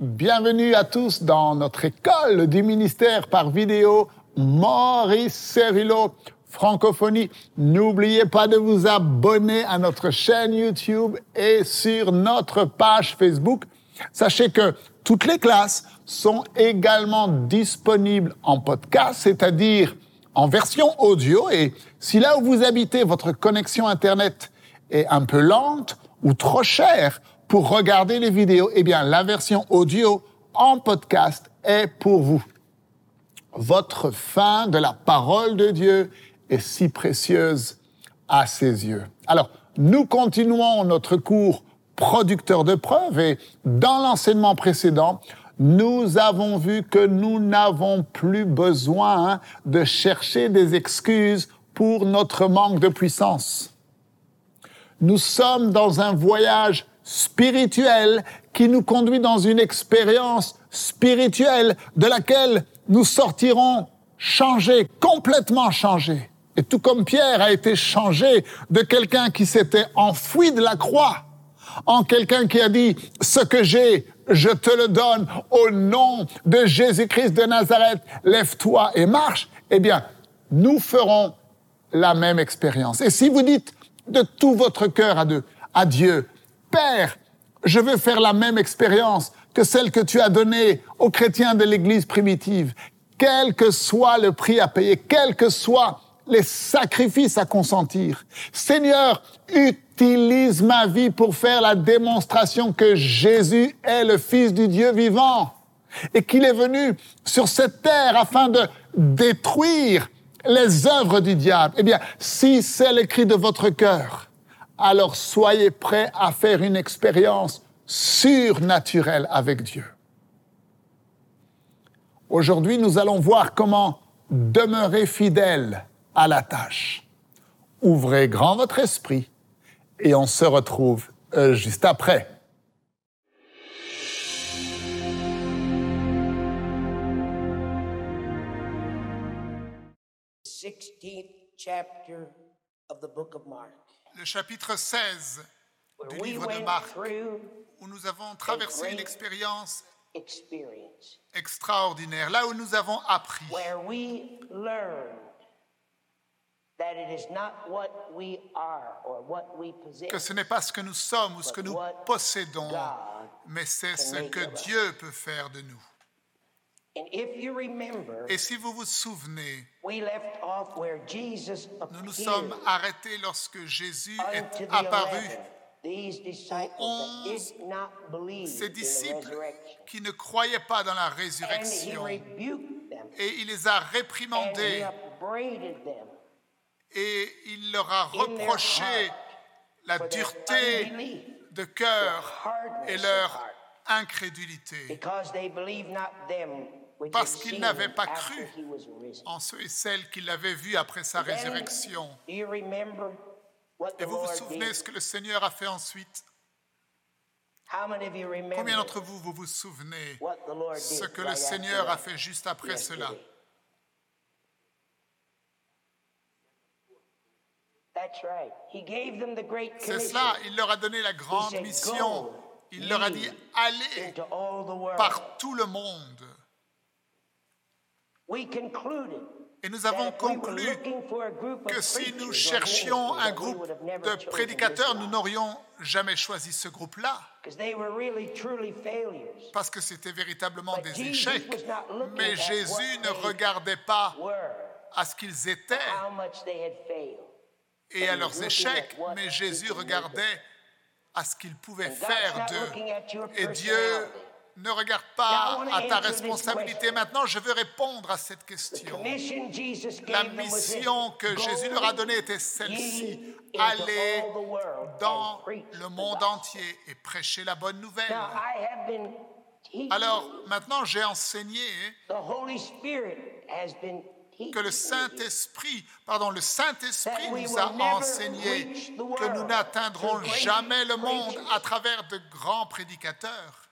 Bienvenue à tous dans notre école du ministère par vidéo Maurice Cerullo Francophonie. N'oubliez pas de vous abonner à notre chaîne YouTube et sur notre page Facebook. Sachez que toutes les classes sont également disponibles en podcast, c'est-à-dire en version audio. Et si là où vous habitez, votre connexion Internet est un peu lente ou trop chère pour regarder les vidéos, eh bien, la version audio en podcast est pour vous. Votre fin de la parole de Dieu est si précieuse à ses yeux. Alors, nous continuons notre cours producteur de preuves et dans l'enseignement précédent, nous avons vu que nous n'avons plus besoin de chercher des excuses pour notre manque de puissance. Nous sommes dans un voyage spirituel qui nous conduit dans une expérience spirituelle de laquelle nous sortirons changés, complètement changés. Et tout comme Pierre a été changé de quelqu'un qui s'était enfoui de la croix en quelqu'un qui a dit, ce que j'ai, je te le donne au nom de Jésus-Christ de Nazareth, lève-toi et marche, eh bien, nous ferons la même expérience. Et si vous dites de tout votre cœur à, Dieu, Père, je veux faire la même expérience que celle que tu as donnée aux chrétiens de l'Église primitive, quel que soit le prix à payer, quels que soient les sacrifices à consentir. Seigneur, utilise ma vie pour faire la démonstration que Jésus est le Fils du Dieu vivant et qu'il est venu sur cette terre afin de détruire les œuvres du diable. Eh bien, si c'est l'écrit de votre cœur, alors soyez prêts à faire une expérience surnaturelle avec Dieu. Aujourd'hui, nous allons voir comment demeurer fidèle à la tâche. Ouvrez grand votre esprit et on se retrouve euh, juste après. Le chapitre 16 du livre de Marc, où nous avons traversé une expérience extraordinaire, là où nous avons appris. Que ce n'est pas ce que nous sommes ou ce que nous possédons, mais c'est ce que Dieu peut faire de nous. Et si vous vous souvenez, nous nous sommes arrêtés lorsque Jésus est apparu. aux onze, ses disciples qui ne croyaient pas dans la résurrection. Et il les a réprimandés. Et il leur a reproché la dureté de cœur et leur incrédulité parce qu'ils n'avaient pas cru en ceux et celles qui l'avaient vu après sa résurrection. Et vous vous souvenez ce que le Seigneur a fait ensuite? Combien d'entre vous, vous vous souvenez ce que le Seigneur a fait juste après cela? C'est cela, il leur a donné la grande mission. Il leur a dit, allez par tout le monde. Et nous avons conclu que si nous cherchions un groupe de prédicateurs, nous n'aurions jamais choisi ce groupe-là. Parce que c'était véritablement des échecs. Mais Jésus ne regardait pas à ce qu'ils étaient et à leurs échecs, mais Jésus regardait à ce qu'il pouvait faire d'eux. Et Dieu ne regarde pas à ta responsabilité. Maintenant, je veux répondre à cette question. La mission que Jésus leur a donnée était celle-ci. Aller dans le monde entier et prêcher la bonne nouvelle. Alors, maintenant, j'ai enseigné que le Saint-Esprit, pardon, le Saint-Esprit nous a enseigné que nous n'atteindrons jamais le monde à travers de grands prédicateurs.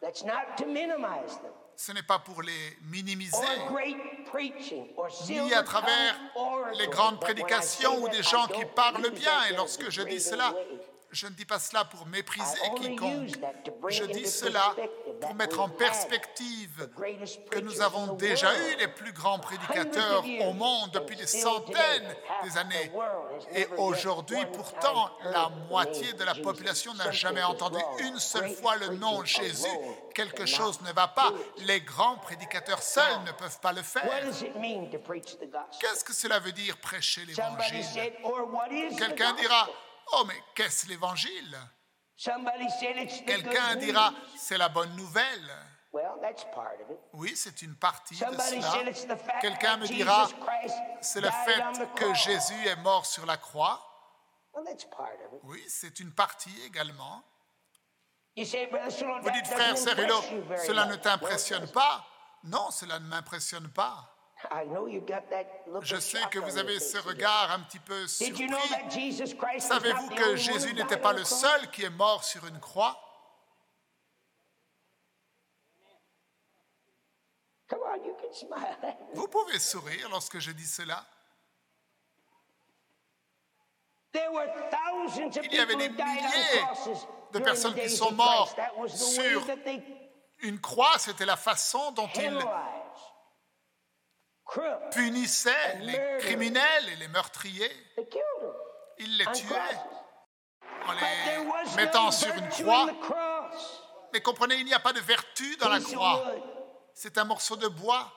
Ce n'est pas pour les minimiser, ni à travers les grandes prédications ou des gens qui parlent bien. Et lorsque je dis cela, je ne dis pas cela pour mépriser quiconque. Je dis cela pour mettre en perspective que nous avons déjà eu les plus grands prédicateurs au monde depuis des centaines des années. Et aujourd'hui, pourtant, la moitié de la population n'a jamais entendu une seule fois le nom Jésus. Quelque chose ne va pas. Les grands prédicateurs seuls ne peuvent pas le faire. Qu'est-ce que cela veut dire prêcher l'évangile? Quelqu'un dira, oh mais qu'est-ce l'évangile? Quelqu'un dira, c'est la bonne nouvelle. Oui, c'est une partie de cela. Quelqu'un me dira, c'est le fait que Jésus est mort sur la croix. Oui, c'est une partie également. Vous dites, frère Cerullo, cela ne t'impressionne pas? Non, cela ne m'impressionne pas. Je sais que vous avez ce regard un petit peu surpris. Savez-vous que Jésus n'était pas le seul qui est mort sur une croix? Vous pouvez sourire lorsque je dis cela. Il y avait des milliers de personnes qui sont mortes sur une croix. C'était la façon dont ils punissait les criminels et les meurtriers. Il les tuait en les mettant sur une croix. Mais comprenez, il n'y a pas de vertu dans la croix. C'est un morceau de bois.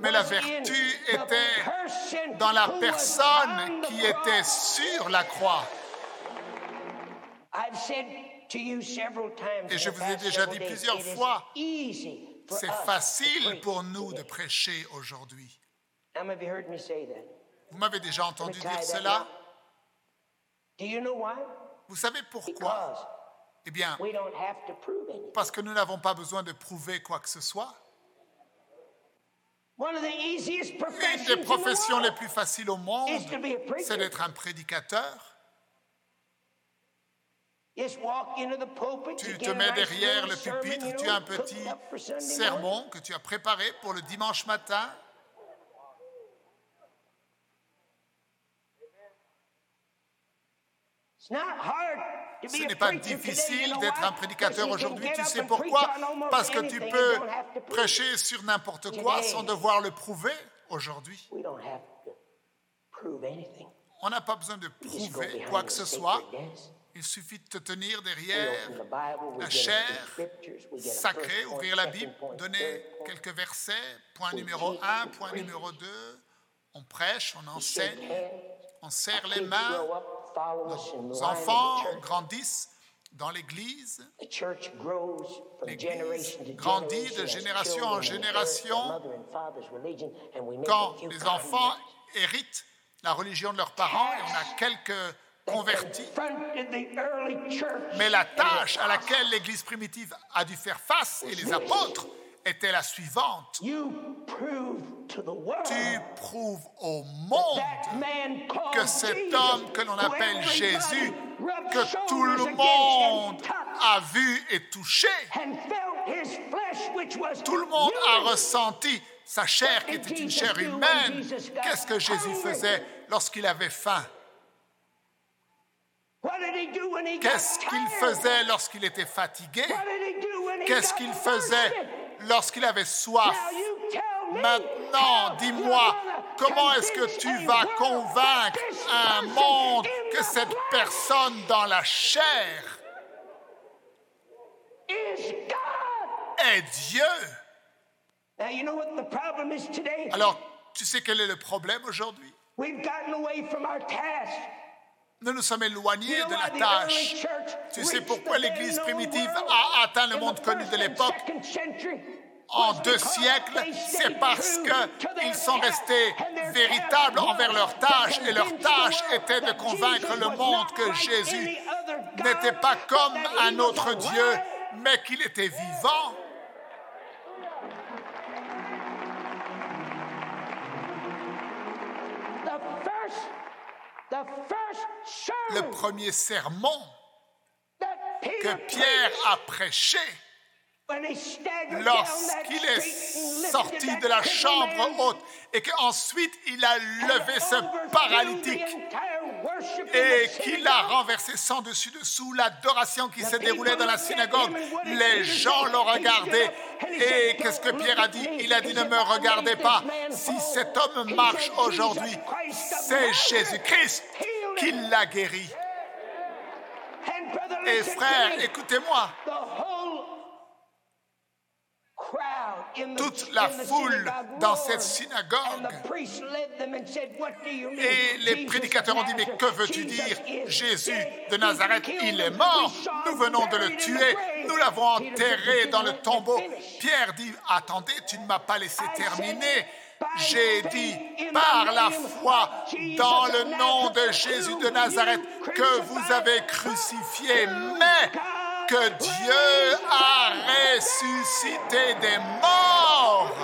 Mais la vertu était dans la personne qui était sur la croix. Et je vous ai déjà dit plusieurs fois, c'est facile pour nous de prêcher aujourd'hui. Vous m'avez déjà entendu dire cela. Vous savez pourquoi? Eh bien, parce que nous n'avons pas besoin de prouver quoi que ce soit. Une des professions les plus faciles au monde, c'est d'être un prédicateur. Tu te mets derrière le pupitre, tu as un petit sermon que tu as préparé pour le dimanche matin. Ce n'est pas difficile d'être un prédicateur aujourd'hui. Tu sais pourquoi? Parce que tu peux prêcher sur n'importe quoi sans devoir le prouver aujourd'hui. On n'a pas besoin de prouver quoi que ce soit. Il suffit de te tenir derrière la chair sacrée, ouvrir la Bible, donner quelques versets, point numéro 1, point numéro 2. On prêche, on enseigne, on serre les mains. Nos enfants grandissent dans l'Église. L'Église grandit de génération en génération. Quand les enfants héritent la religion de leurs parents, et on a quelques convertis. Mais la tâche à laquelle l'Église primitive a dû faire face, et les apôtres, était la suivante. Tu prouves au monde que cet homme que l'on appelle Jésus, que tout le monde a vu et touché, tout le monde a ressenti sa chair qui était une chair humaine. Qu'est-ce que Jésus faisait lorsqu'il avait faim? Qu'est-ce qu'il faisait lorsqu'il était fatigué? Qu'est-ce qu'il faisait lorsqu'il avait soif? Maintenant, dis-moi, comment est-ce que tu vas convaincre un monde que cette personne dans la chair est Dieu? Alors, tu sais quel est le problème aujourd'hui? Nous nous sommes éloignés de la tâche. Tu sais pourquoi l'Église primitive a atteint le monde connu de l'époque? en deux siècles, c'est parce qu'ils sont restés véritables envers leur tâche et leur tâche était de convaincre le monde que Jésus n'était pas comme un autre Dieu, mais qu'il était vivant. Le premier sermon que Pierre a prêché lorsqu'il est sorti de la chambre haute et qu'ensuite il a levé ce paralytique et qu'il a renversé sans dessus dessous l'adoration qui s'est déroulée dans la synagogue. Les gens l'ont regardé et qu'est-ce que Pierre a dit? Il a dit ne me regardez pas. Si cet homme marche aujourd'hui, c'est Jésus-Christ qui l'a guéri. Et frère, écoutez-moi, toute la foule dans cette synagogue. Et les prédicateurs ont dit, mais que veux-tu dire? Jésus de Nazareth, il est mort, nous venons de le tuer, nous l'avons enterré dans le tombeau. Pierre dit, attendez, tu ne m'as pas laissé terminer. J'ai dit par la foi dans le nom de Jésus de Nazareth que vous avez crucifié, mais que Dieu a ressuscité des morts.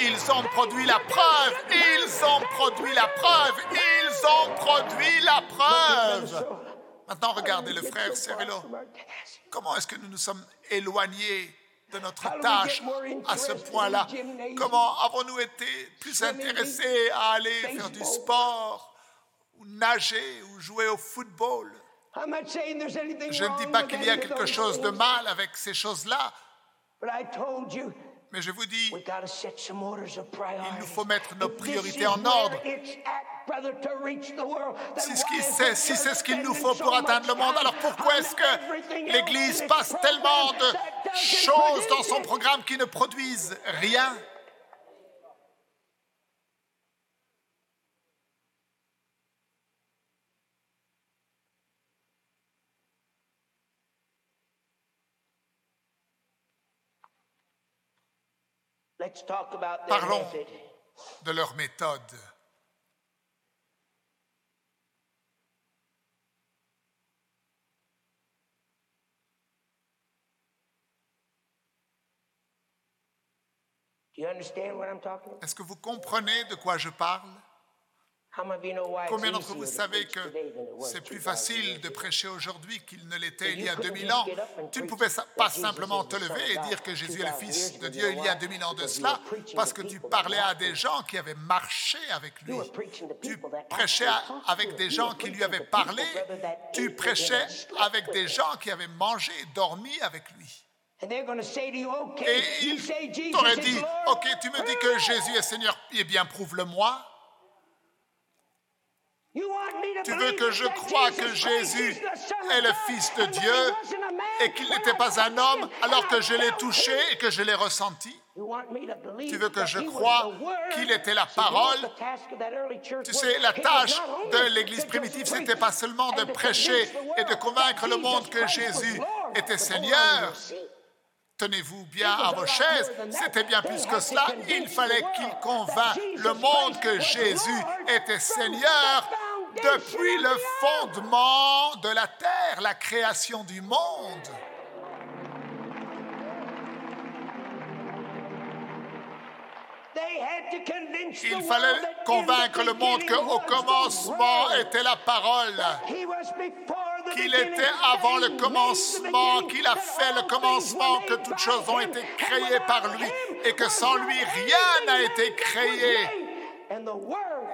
Ils ont produit la preuve, ils ont produit la preuve, ils ont produit la preuve. Maintenant, regardez le frère Cerello. Comment est-ce que nous nous sommes éloignés de notre tâche à ce point-là? Comment avons-nous été plus intéressés à aller faire du sport, ou nager, ou jouer au football? Je ne dis pas qu'il y a quelque chose de mal avec ces choses-là, mais je vous dis, il nous faut mettre nos priorités en ordre. Si c'est ce qu'il nous faut pour atteindre le monde, alors pourquoi est-ce que l'Église passe tellement de choses dans son programme qui ne produisent rien? Parlons de leur méthode. Est-ce que vous comprenez de quoi je parle? Combien d'entre vous savez que c'est plus facile de prêcher aujourd'hui qu'il ne l'était il y a 2000 ans Tu ne pouvais pas simplement te lever et dire que Jésus est le Fils de Dieu il y a 2000 ans de cela, parce que tu parlais à des gens qui avaient marché avec lui. Tu prêchais avec des gens qui lui avaient parlé. Tu prêchais avec des gens qui avaient mangé et dormi avec lui. Et ils t'auraient dit, OK, tu me dis que Jésus est Seigneur, eh bien prouve-le-moi. Tu veux que je croie que Jésus est le Fils de Dieu et qu'il n'était pas un homme alors que je l'ai touché et que je l'ai ressenti? Tu veux que je croie qu'il était la parole? Tu sais, la tâche de l'Église primitive, ce n'était pas seulement de prêcher et de convaincre le monde que Jésus était Seigneur. Tenez-vous bien à vos chaises. C'était bien plus que cela. Il fallait qu'il convainc le monde que Jésus était Seigneur depuis le fondement de la terre, la création du monde. Il fallait convaincre le monde qu'au commencement était la parole, qu'il était avant le commencement, qu'il a fait le commencement, que toutes choses ont été créées par lui et que sans lui rien n'a été créé.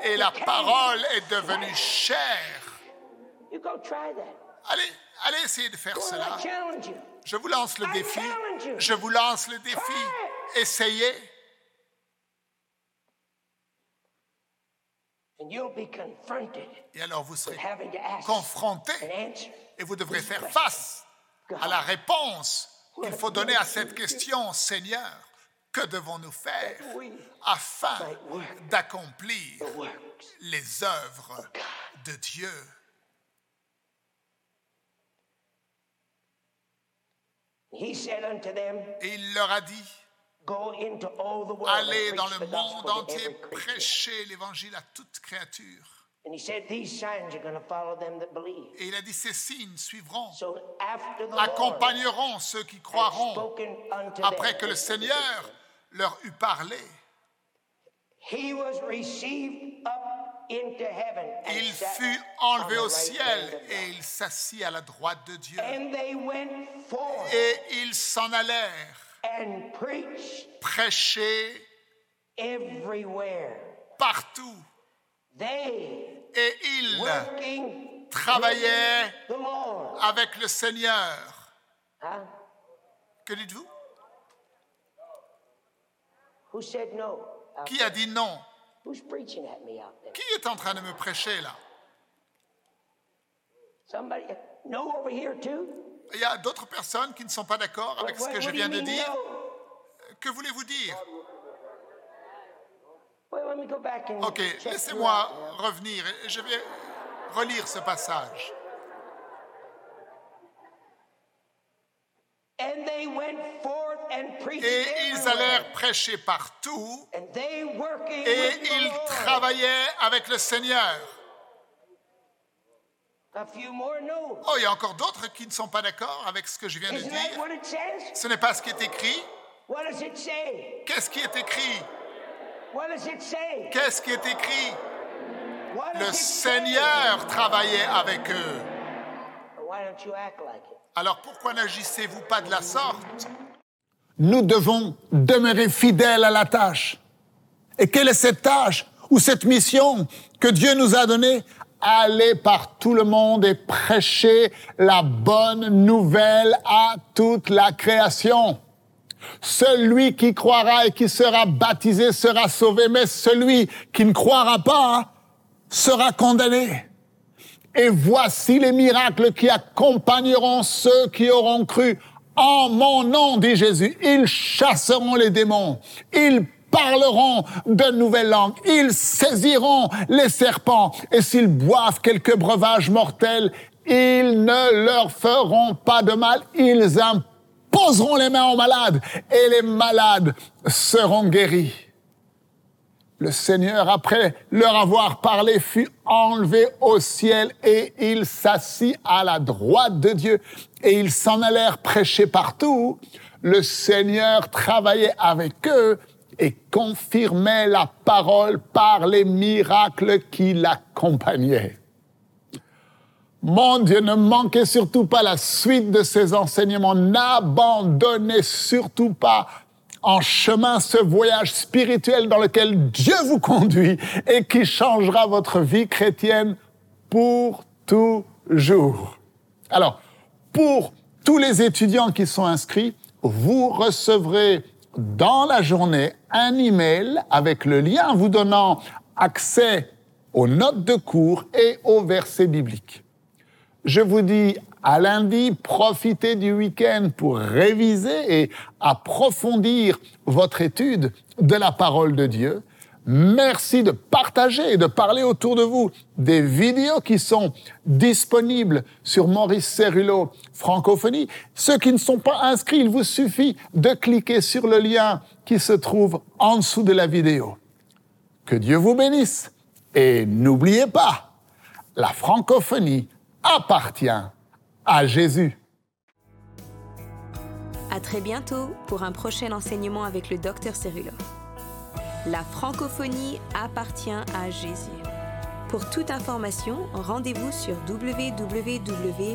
Et la parole est devenue chair. Allez, allez essayer de faire cela. Je vous lance le défi. Je vous lance le défi. Essayez. Et alors vous serez confronté et vous devrez faire face à la réponse qu'il faut donner à cette question, Seigneur. Que devons-nous faire afin d'accomplir les œuvres de Dieu? Et il leur a dit, Allez dans le monde entier, prêcher l'évangile à toute créature. Et il a dit, ces signes suivront, accompagneront ceux qui croiront après que le Seigneur leur eut parlé. Il fut enlevé au ciel et il s'assit à la droite de Dieu. Et ils s'en allèrent everywhere. partout. Et ils travaillaient avec le Seigneur. Que dites-vous? Who said no? out Qui a dit non? Who's preaching at me out there? Qui est en train de me prêcher là? Somebody? No over here too? Il y a d'autres personnes qui ne sont pas d'accord avec ce que je viens de dire. no? Que voulez-vous dire? Well, let me go back and Ok, laissez-moi revenir. et Je vais relire ce passage. And they went Et ils allèrent prêcher partout et ils travaillaient avec le Seigneur. Oh, il y a encore d'autres qui ne sont pas d'accord avec ce que je viens de dire. Ce n'est pas ce qui est écrit. Qu'est-ce qui est écrit? Qu'est-ce qui est écrit? Le? Seigneur travaillait avec eux. Alors pourquoi n'agissez-vous pas de la sorte? Nous devons demeurer fidèles à la tâche. Et quelle est cette tâche ou cette mission que Dieu nous a donnée? Aller par tout le monde et prêcher la bonne nouvelle à toute la création. Celui qui croira et qui sera baptisé sera sauvé, mais celui qui ne croira pas sera condamné. Et voici les miracles qui accompagneront ceux qui auront cru. En mon nom, dit Jésus, ils chasseront les démons, ils parleront de nouvelles langues, ils saisiront les serpents, et s'ils boivent quelques breuvages mortels, ils ne leur feront pas de mal, ils imposeront les mains aux malades, et les malades seront guéris. Le Seigneur, après leur avoir parlé, fut enlevé au ciel et il s'assit à la droite de Dieu et ils s'en allèrent prêcher partout. Le Seigneur travaillait avec eux et confirmait la parole par les miracles qui l'accompagnaient. Mon Dieu, ne manquez surtout pas la suite de ces enseignements. N'abandonnez surtout pas en chemin ce voyage spirituel dans lequel Dieu vous conduit et qui changera votre vie chrétienne pour toujours. Alors, pour tous les étudiants qui sont inscrits, vous recevrez dans la journée un email avec le lien vous donnant accès aux notes de cours et aux versets bibliques. Je vous dis à lundi, profitez du week-end pour réviser et approfondir votre étude de la parole de Dieu. Merci de partager et de parler autour de vous des vidéos qui sont disponibles sur Maurice Cerullo Francophonie. Ceux qui ne sont pas inscrits, il vous suffit de cliquer sur le lien qui se trouve en dessous de la vidéo. Que Dieu vous bénisse et n'oubliez pas, la francophonie appartient à Jésus. À très bientôt pour un prochain enseignement avec le Dr Cerullo. La francophonie appartient à Jésus. Pour toute information, rendez-vous sur www.mcwe.fr.